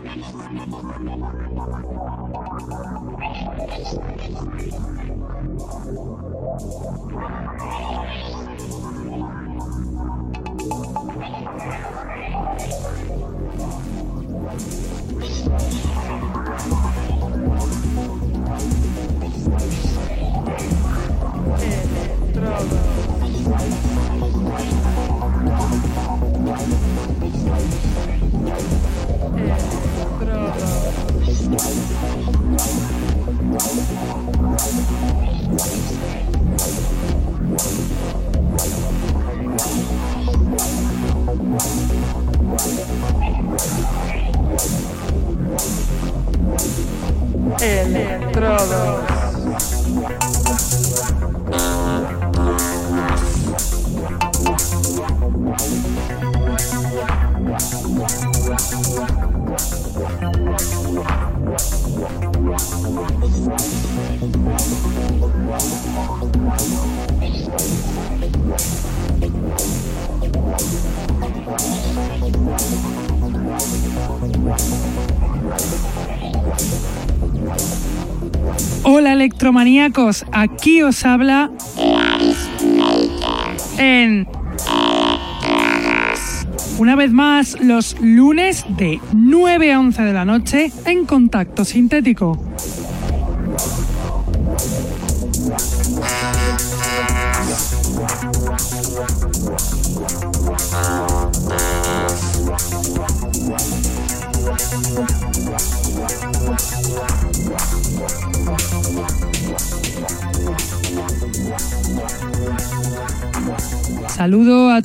Bene, trova. Hola electromaníacos, aquí os habla en una vez más los lunes de 9 a 11 de la noche en contacto sintético.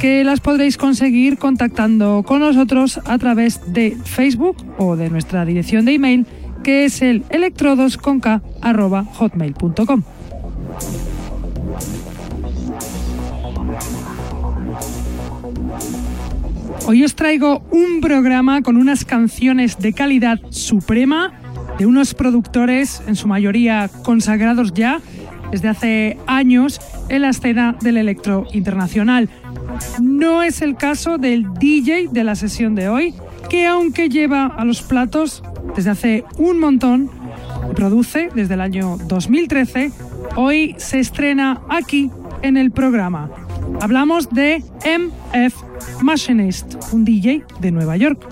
que las podréis conseguir contactando con nosotros a través de Facebook o de nuestra dirección de email que es el electrodosconk.hotmail.com. Hoy os traigo un programa con unas canciones de calidad suprema de unos productores, en su mayoría consagrados ya desde hace años en la escena del electro internacional. No es el caso del DJ de la sesión de hoy, que aunque lleva a los platos desde hace un montón, produce desde el año 2013, hoy se estrena aquí en el programa. Hablamos de MF Machinist, un DJ de Nueva York.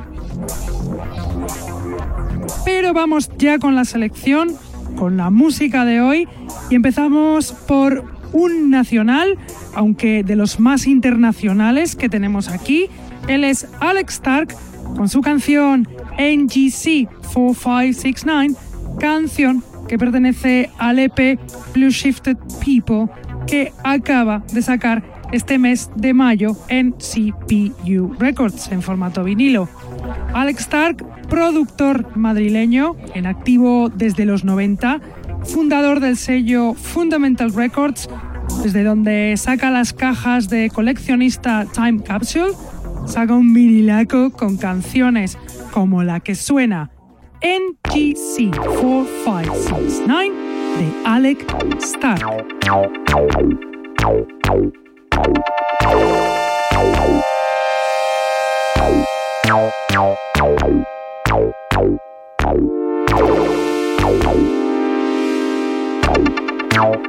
Pero vamos ya con la selección, con la música de hoy y empezamos por un nacional aunque de los más internacionales que tenemos aquí. Él es Alex Stark con su canción NGC 4569, canción que pertenece al EP Blue Shifted People que acaba de sacar este mes de mayo en CPU Records en formato vinilo. Alex Stark, productor madrileño, en activo desde los 90, fundador del sello Fundamental Records, desde donde saca las cajas de coleccionista Time Capsule, saca un vinilaco con canciones como la que suena NGC 4569 de Alec Starr. Meow.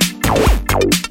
Ow, ow, ow.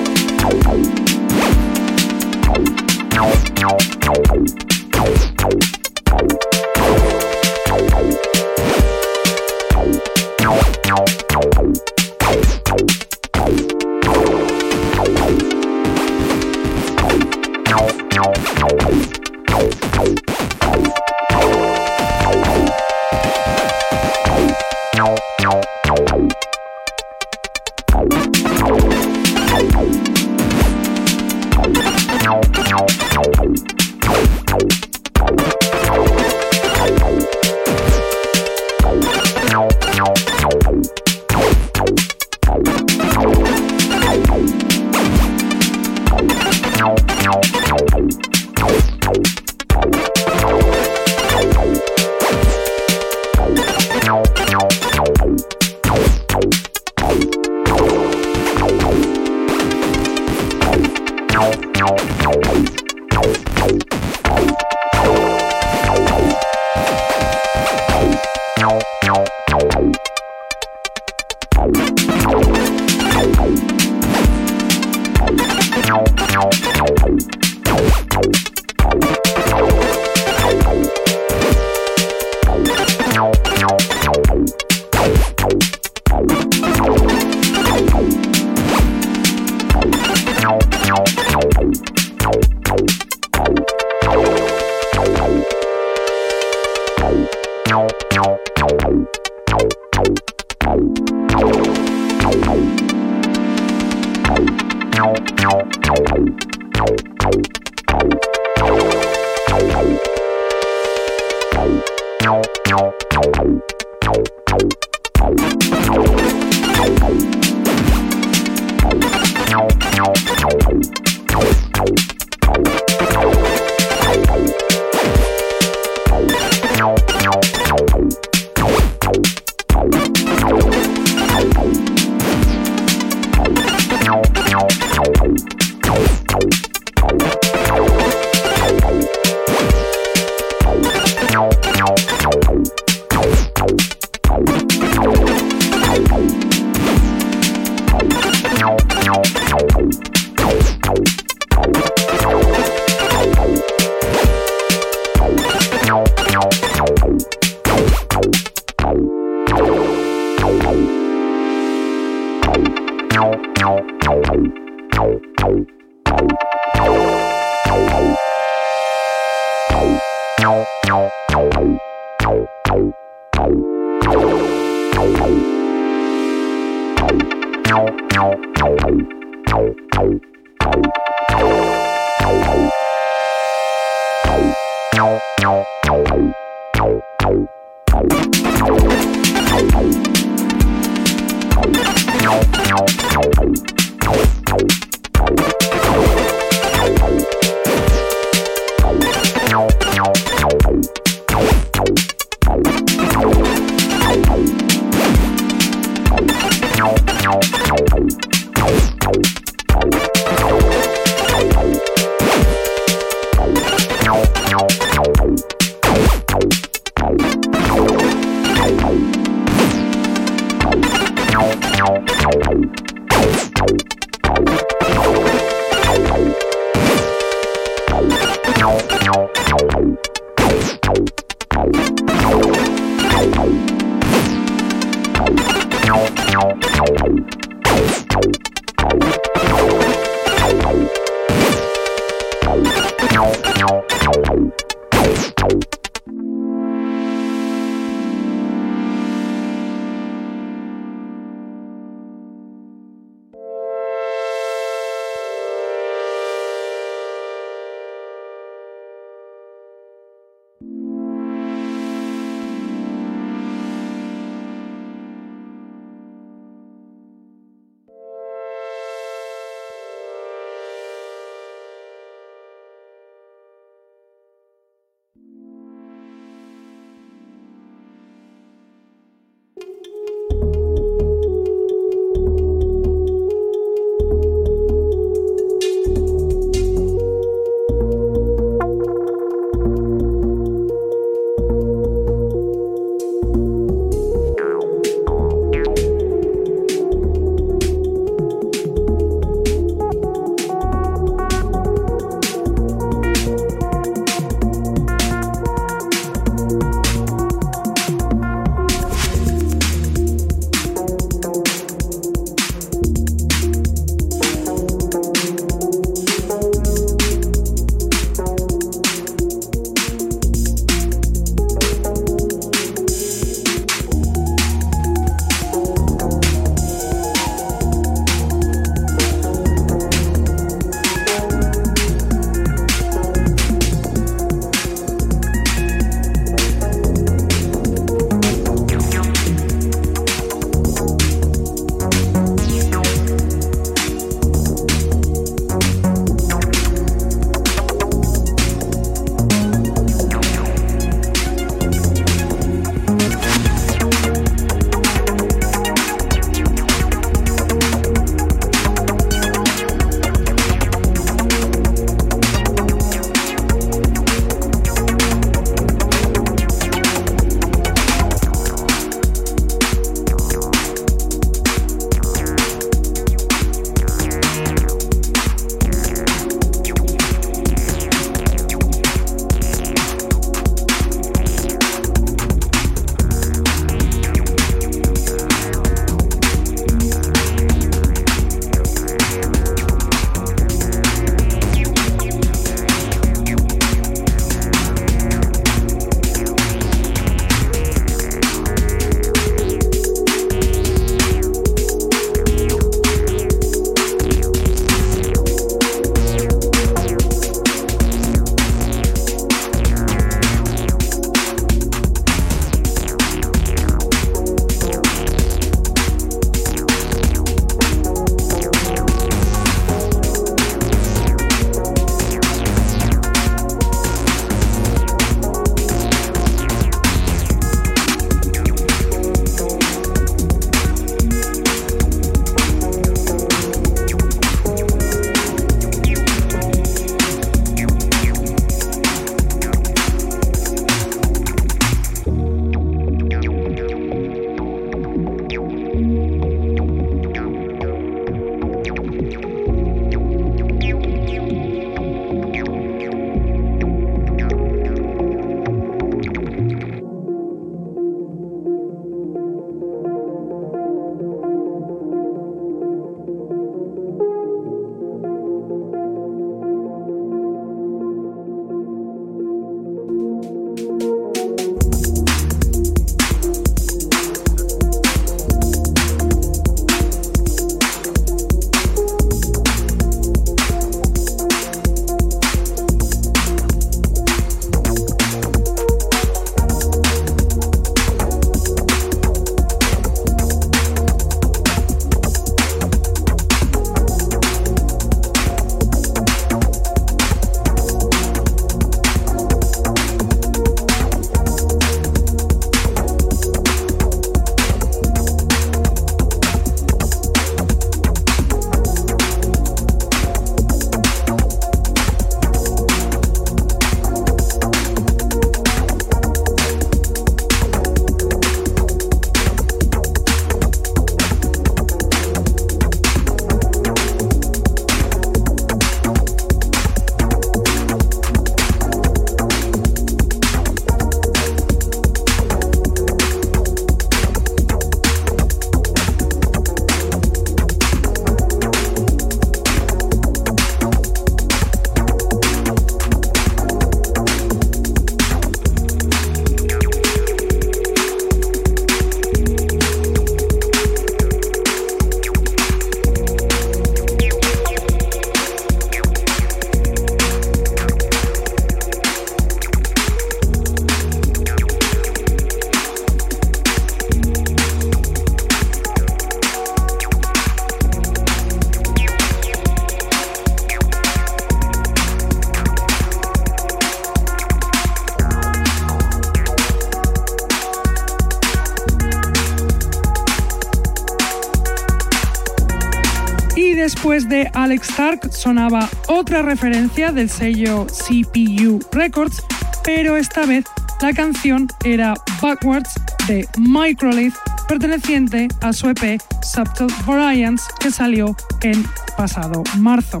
Después de Alex Stark sonaba otra referencia del sello CPU Records, pero esta vez la canción era Backwards de Microlith, perteneciente a su EP Subtle Variants que salió en pasado marzo.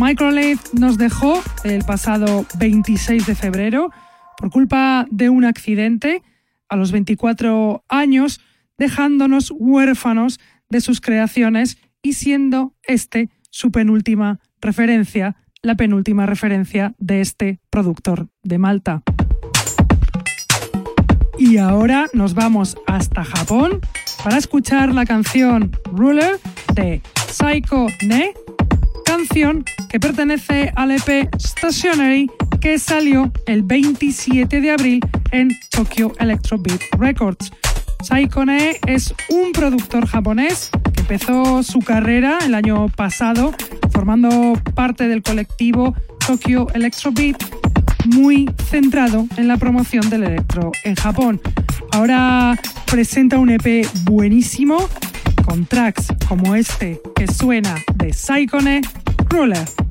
Microlith nos dejó el pasado 26 de febrero por culpa de un accidente a los 24 años, dejándonos huérfanos de sus creaciones y siendo este su penúltima referencia, la penúltima referencia de este productor de Malta. Y ahora nos vamos hasta Japón para escuchar la canción Ruler de Psycho Ne, canción que pertenece al EP Stationary que salió el 27 de abril en Tokyo Electro Beat Records. Saikone es un productor japonés que empezó su carrera el año pasado formando parte del colectivo Tokyo Electro Beat, muy centrado en la promoción del electro en Japón. Ahora presenta un EP buenísimo con tracks como este que suena de Saikone Ruler.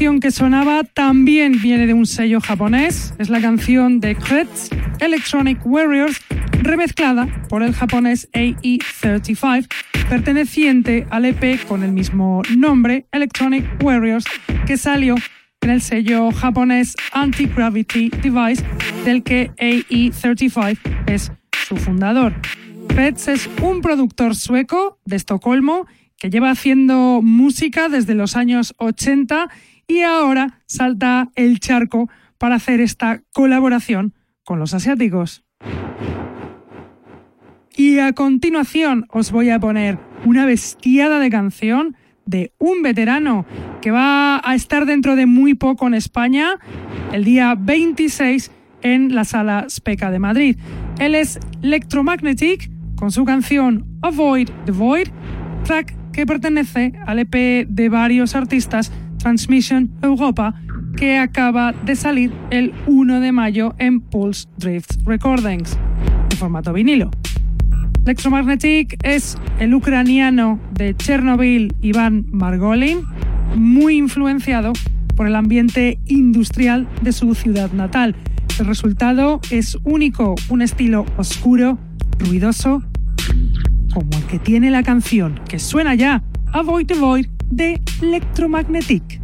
Canción que sonaba también viene de un sello japonés. Es la canción de Kretz Electronic Warriors, remezclada por el japonés AE35, perteneciente al EP con el mismo nombre, Electronic Warriors, que salió en el sello japonés Anti-Gravity Device, del que AE35 es su fundador. Kretz es un productor sueco de Estocolmo que lleva haciendo música desde los años 80 y ahora salta el charco para hacer esta colaboración con los asiáticos. Y a continuación os voy a poner una bestiada de canción de un veterano que va a estar dentro de muy poco en España, el día 26 en la sala Speca de Madrid. Él es Electromagnetic con su canción Avoid the Void, track que pertenece al EP de varios artistas Transmission Europa, que acaba de salir el 1 de mayo en Pulse Drift Recordings, en formato vinilo. Electromagnetic es el ucraniano de Chernobyl Iván Margolin, muy influenciado por el ambiente industrial de su ciudad natal. El resultado es único, un estilo oscuro, ruidoso, como el que tiene la canción que suena ya, Avoid the Void de Electromagnetic.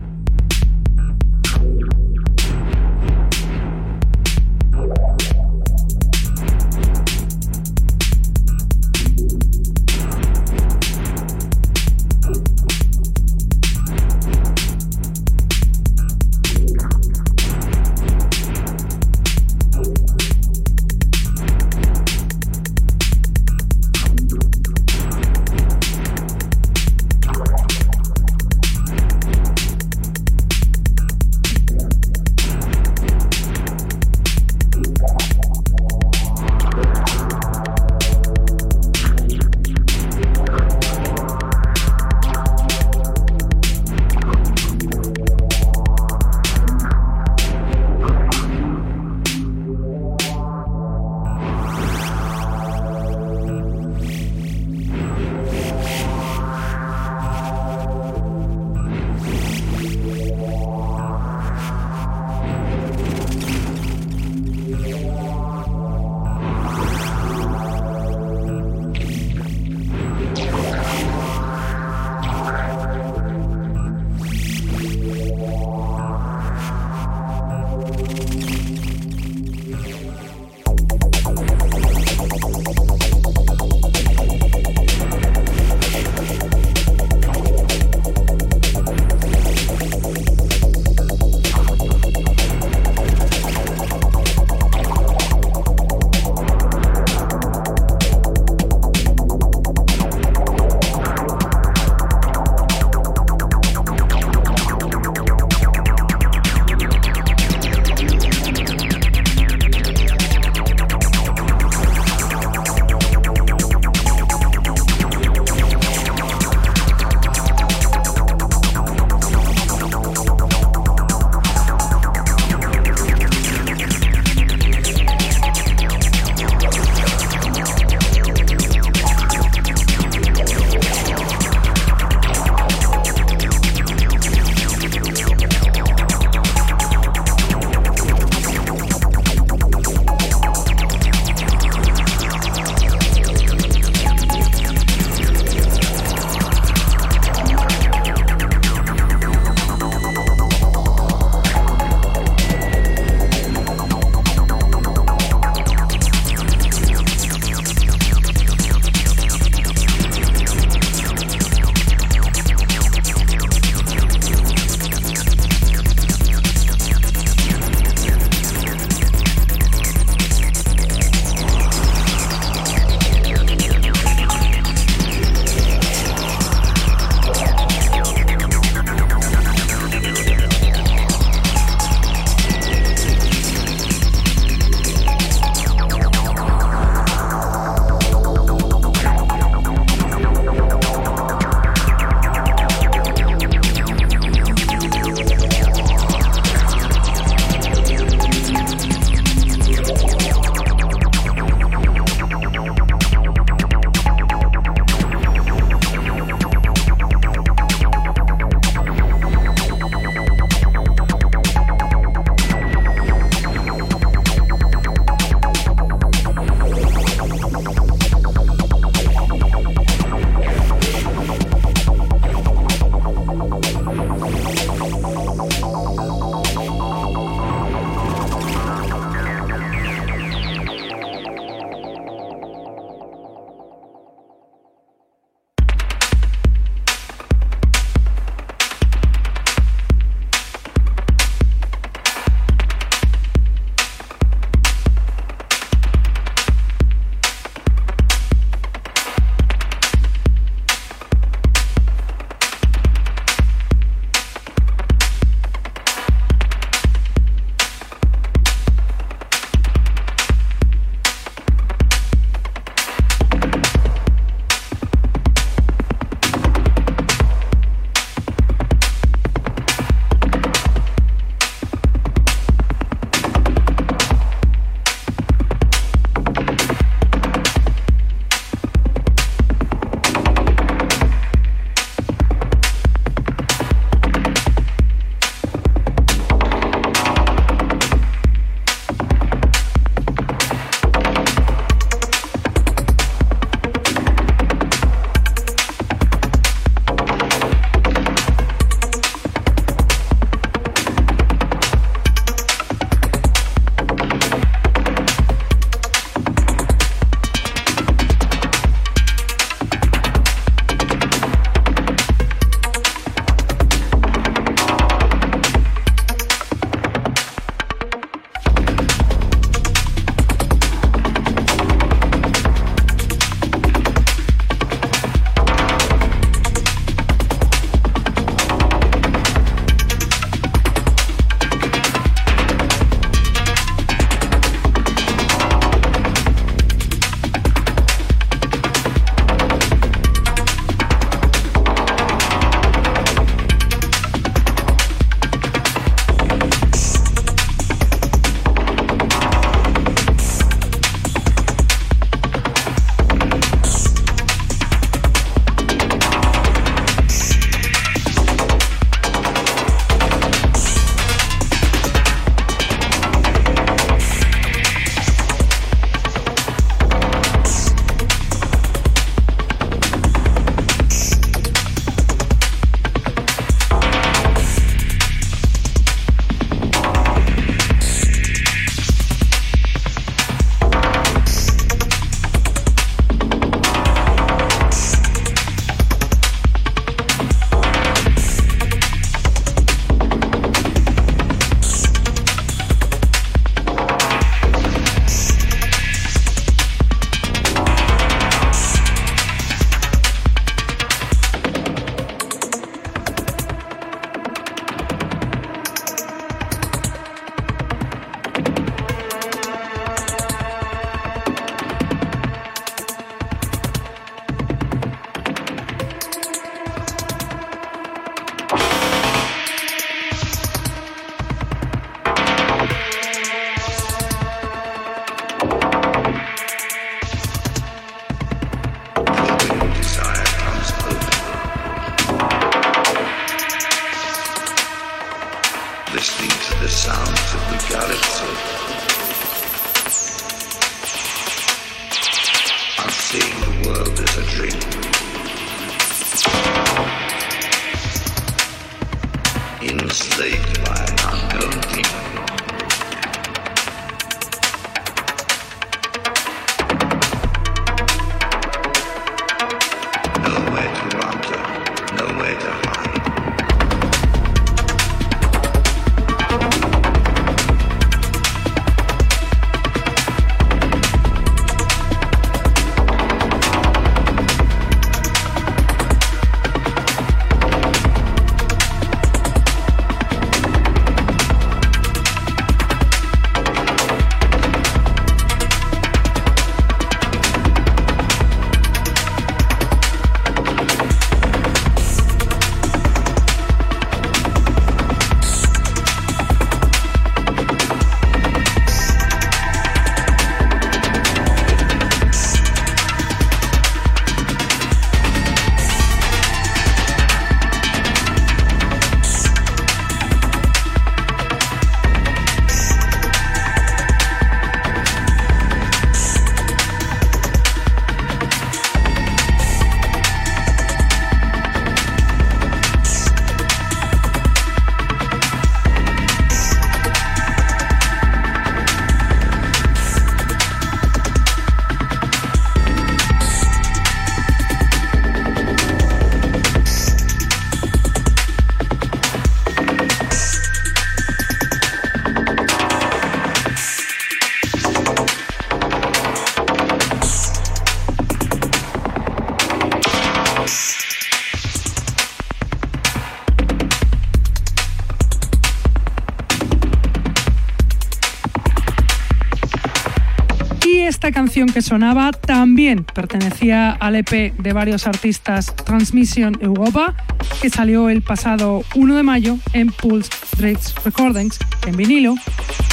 Que sonaba también pertenecía al EP de varios artistas Transmission Europa, que salió el pasado 1 de mayo en Pulse Streets Recordings en vinilo,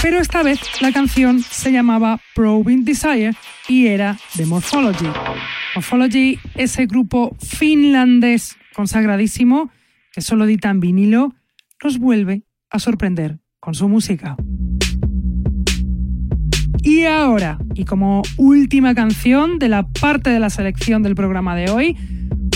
pero esta vez la canción se llamaba Probing Desire y era de Morphology. Morphology, ese grupo finlandés consagradísimo que solo edita en vinilo, nos vuelve a sorprender con su música. Y ahora, y como última canción de la parte de la selección del programa de hoy,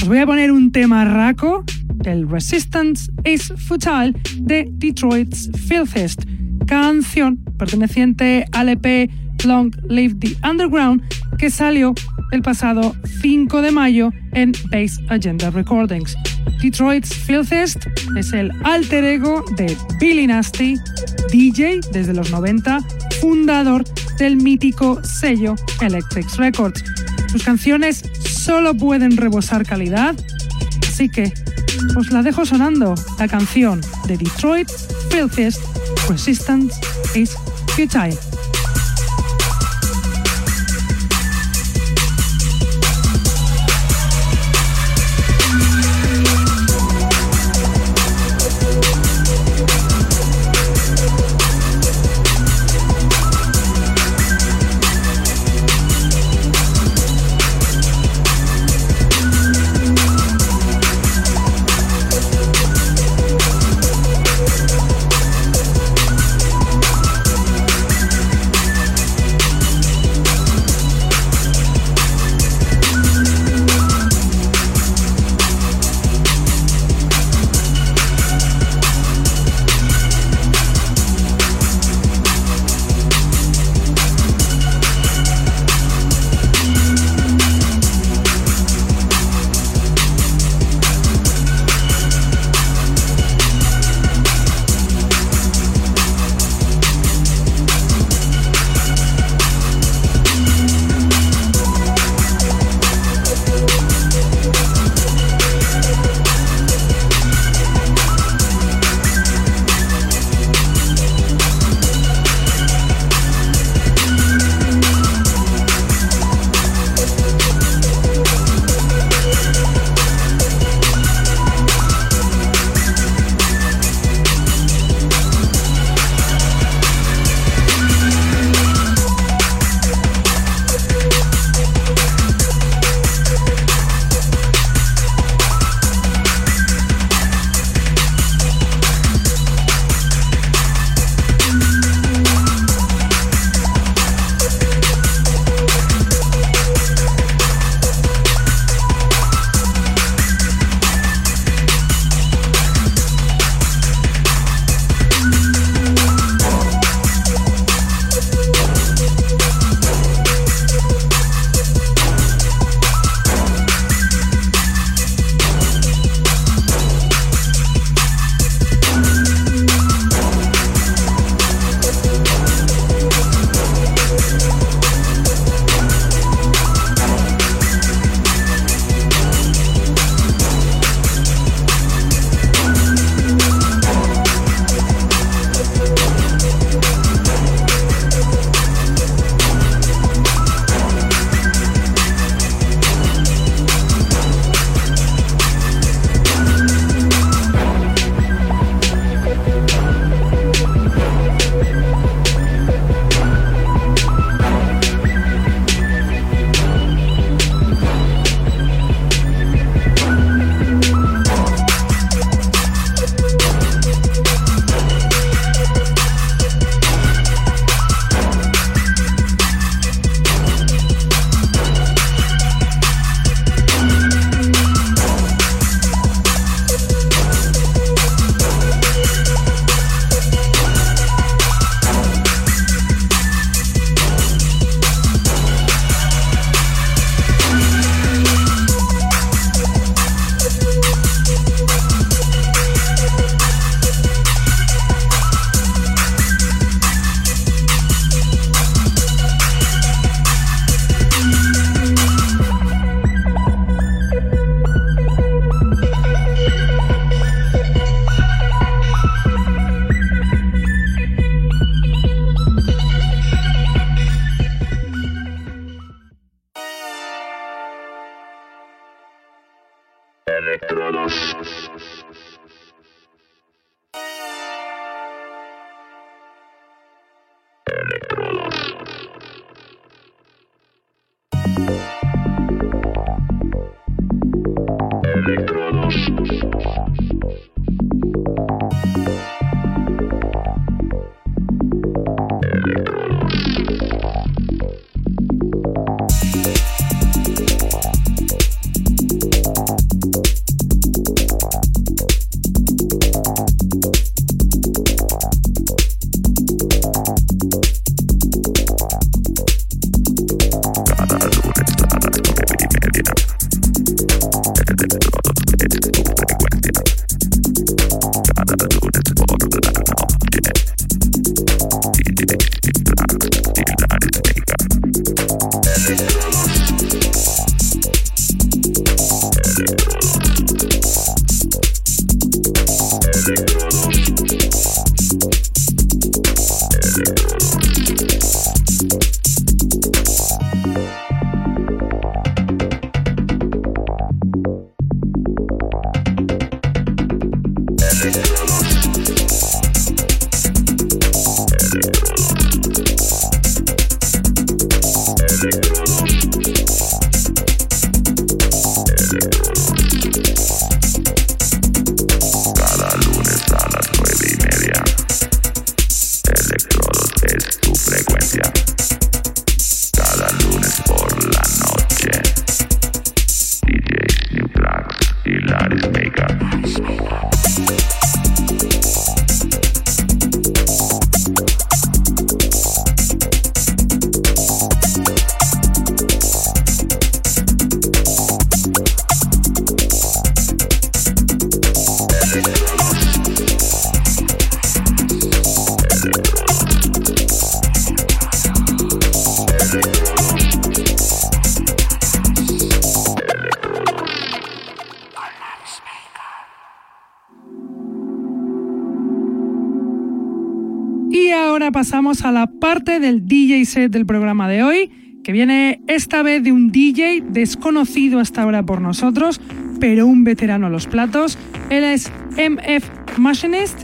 os voy a poner un tema raco del Resistance is Futile de Detroit's Filthest, canción perteneciente al EP Long Live the Underground que salió el pasado 5 de mayo en Base Agenda Recordings. Detroit's Filthest es el alter ego de Billy Nasty, DJ desde los 90, fundador del mítico sello Electric Records. Sus canciones solo pueden rebosar calidad, así que os la dejo sonando, la canción de Detroit Filthiest Resistance is Futile. Parte del DJ set del programa de hoy, que viene esta vez de un DJ desconocido hasta ahora por nosotros, pero un veterano a los platos. Él es MF Machinist,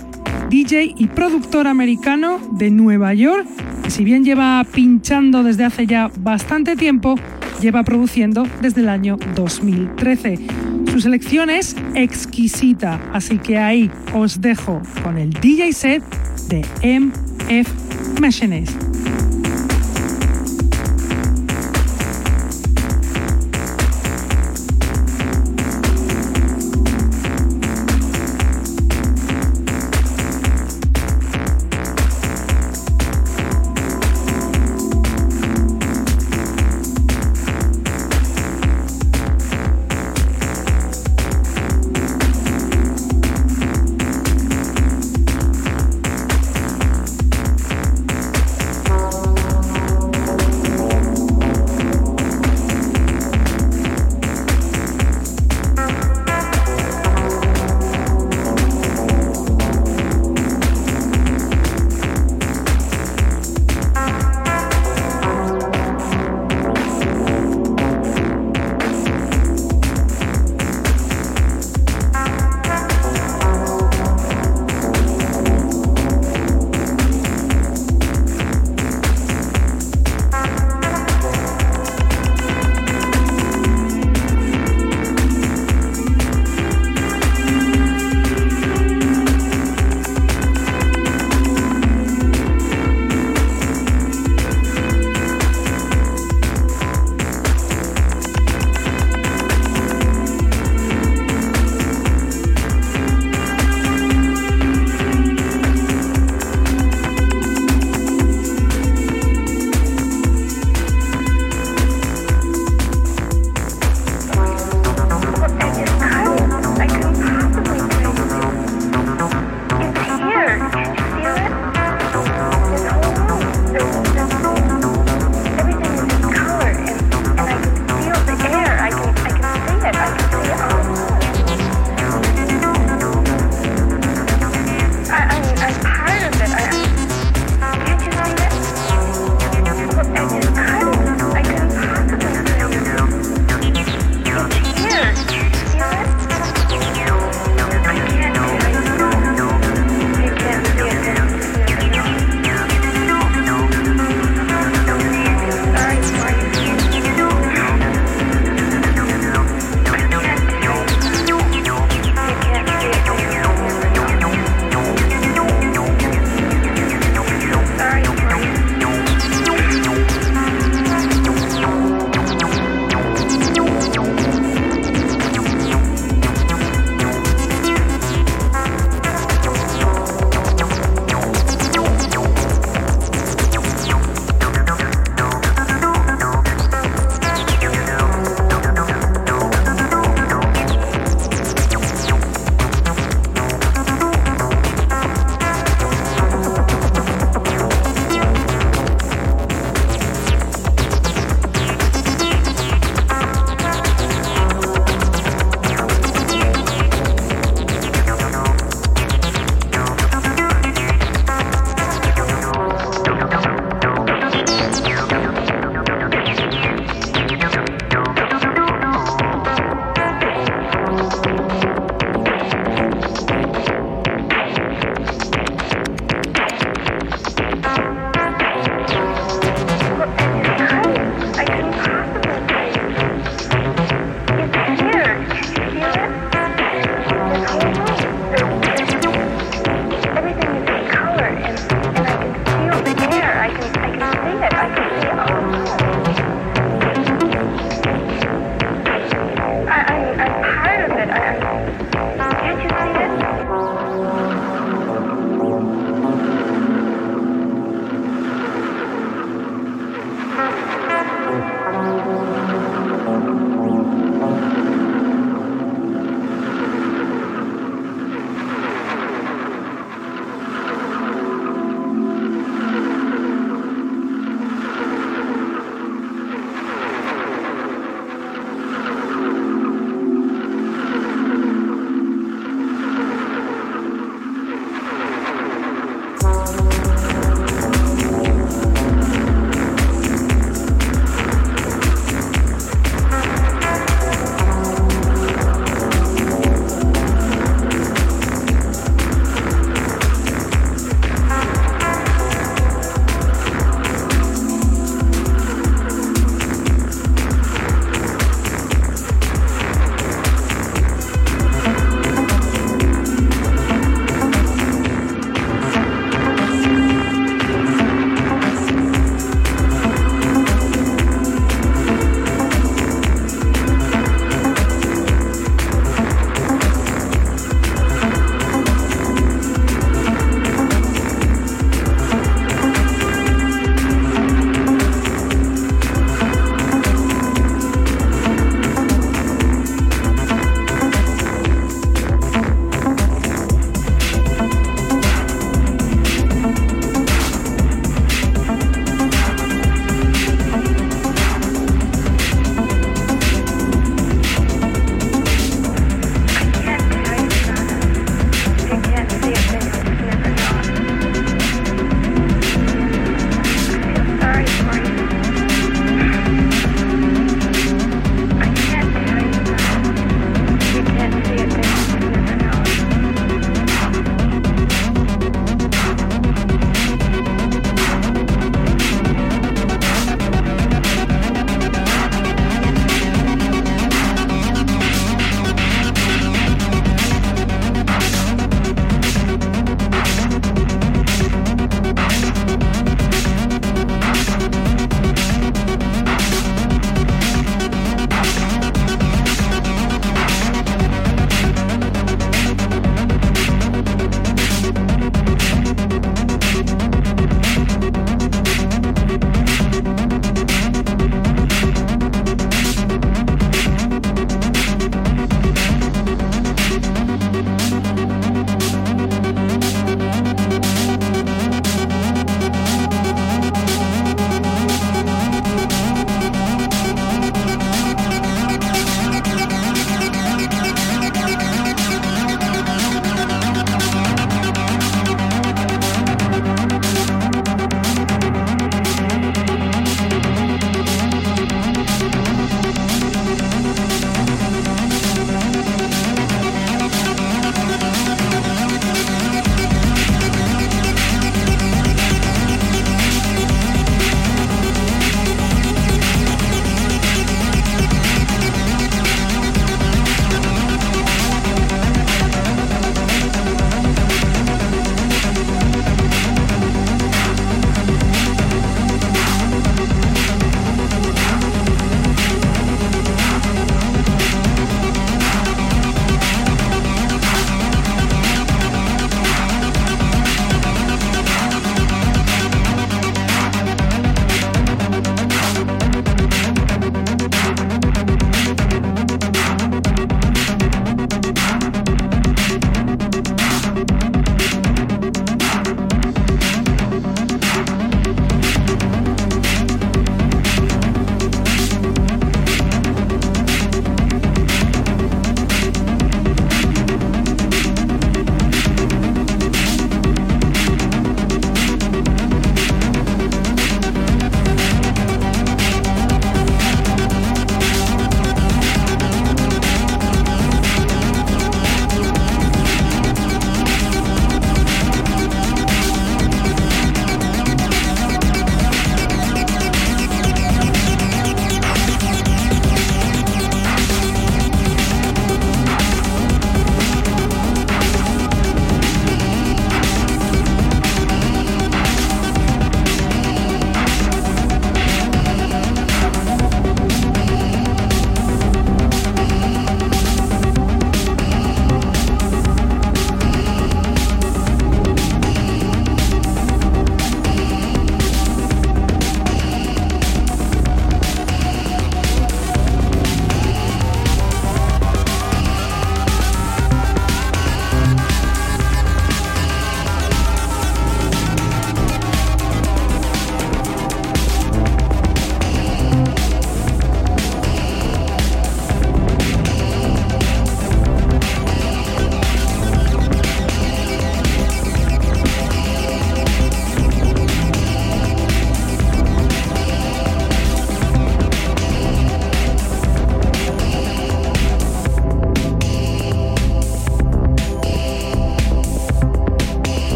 DJ y productor americano de Nueva York, que si bien lleva pinchando desde hace ya bastante tiempo, lleva produciendo desde el año 2013. Su selección es exquisita, así que ahí os dejo con el DJ set de MF Machinist.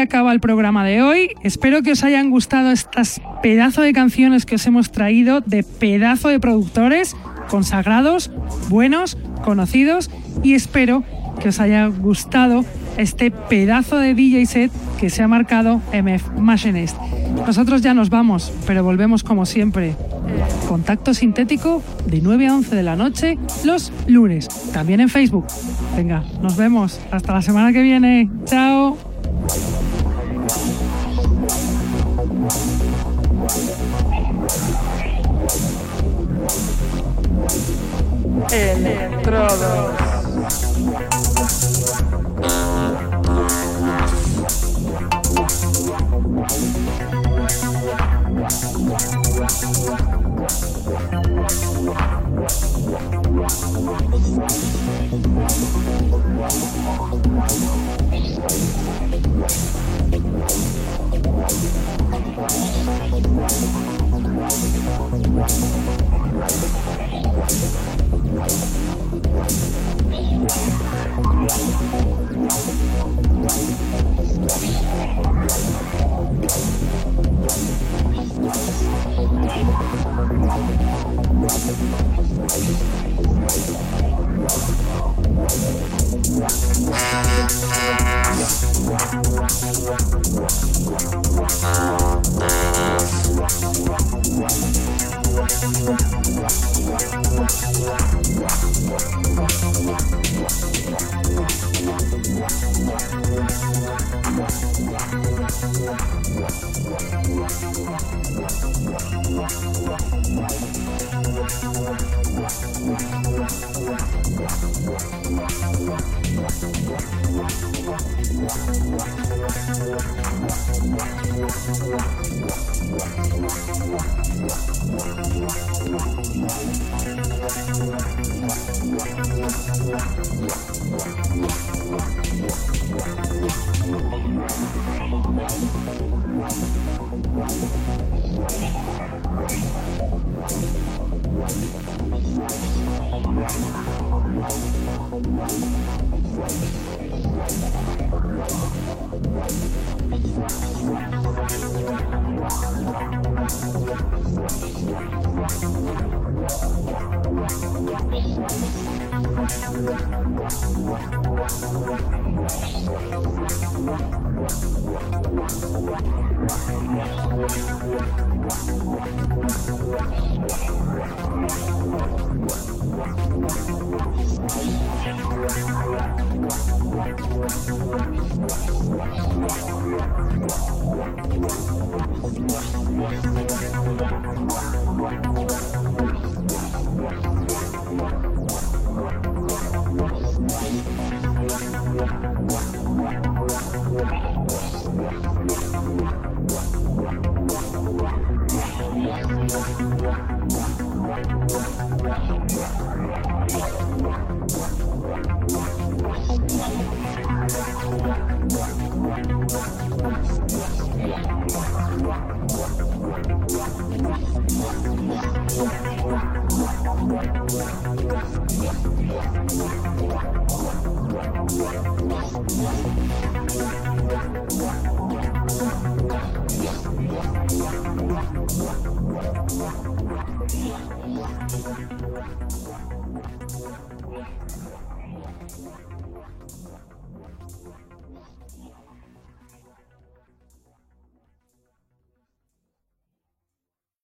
Acaba el programa de hoy. Espero que os hayan gustado estas pedazo de canciones que os hemos traído de pedazo de productores consagrados, buenos, conocidos y espero que os haya gustado este pedazo de DJ set que se ha marcado MF Machinist. Nosotros ya nos vamos, pero volvemos como siempre. Contacto sintético de 9 a 11 de la noche los lunes, también en Facebook. Venga, nos vemos. Hasta la semana que viene. Chao. Electrodos.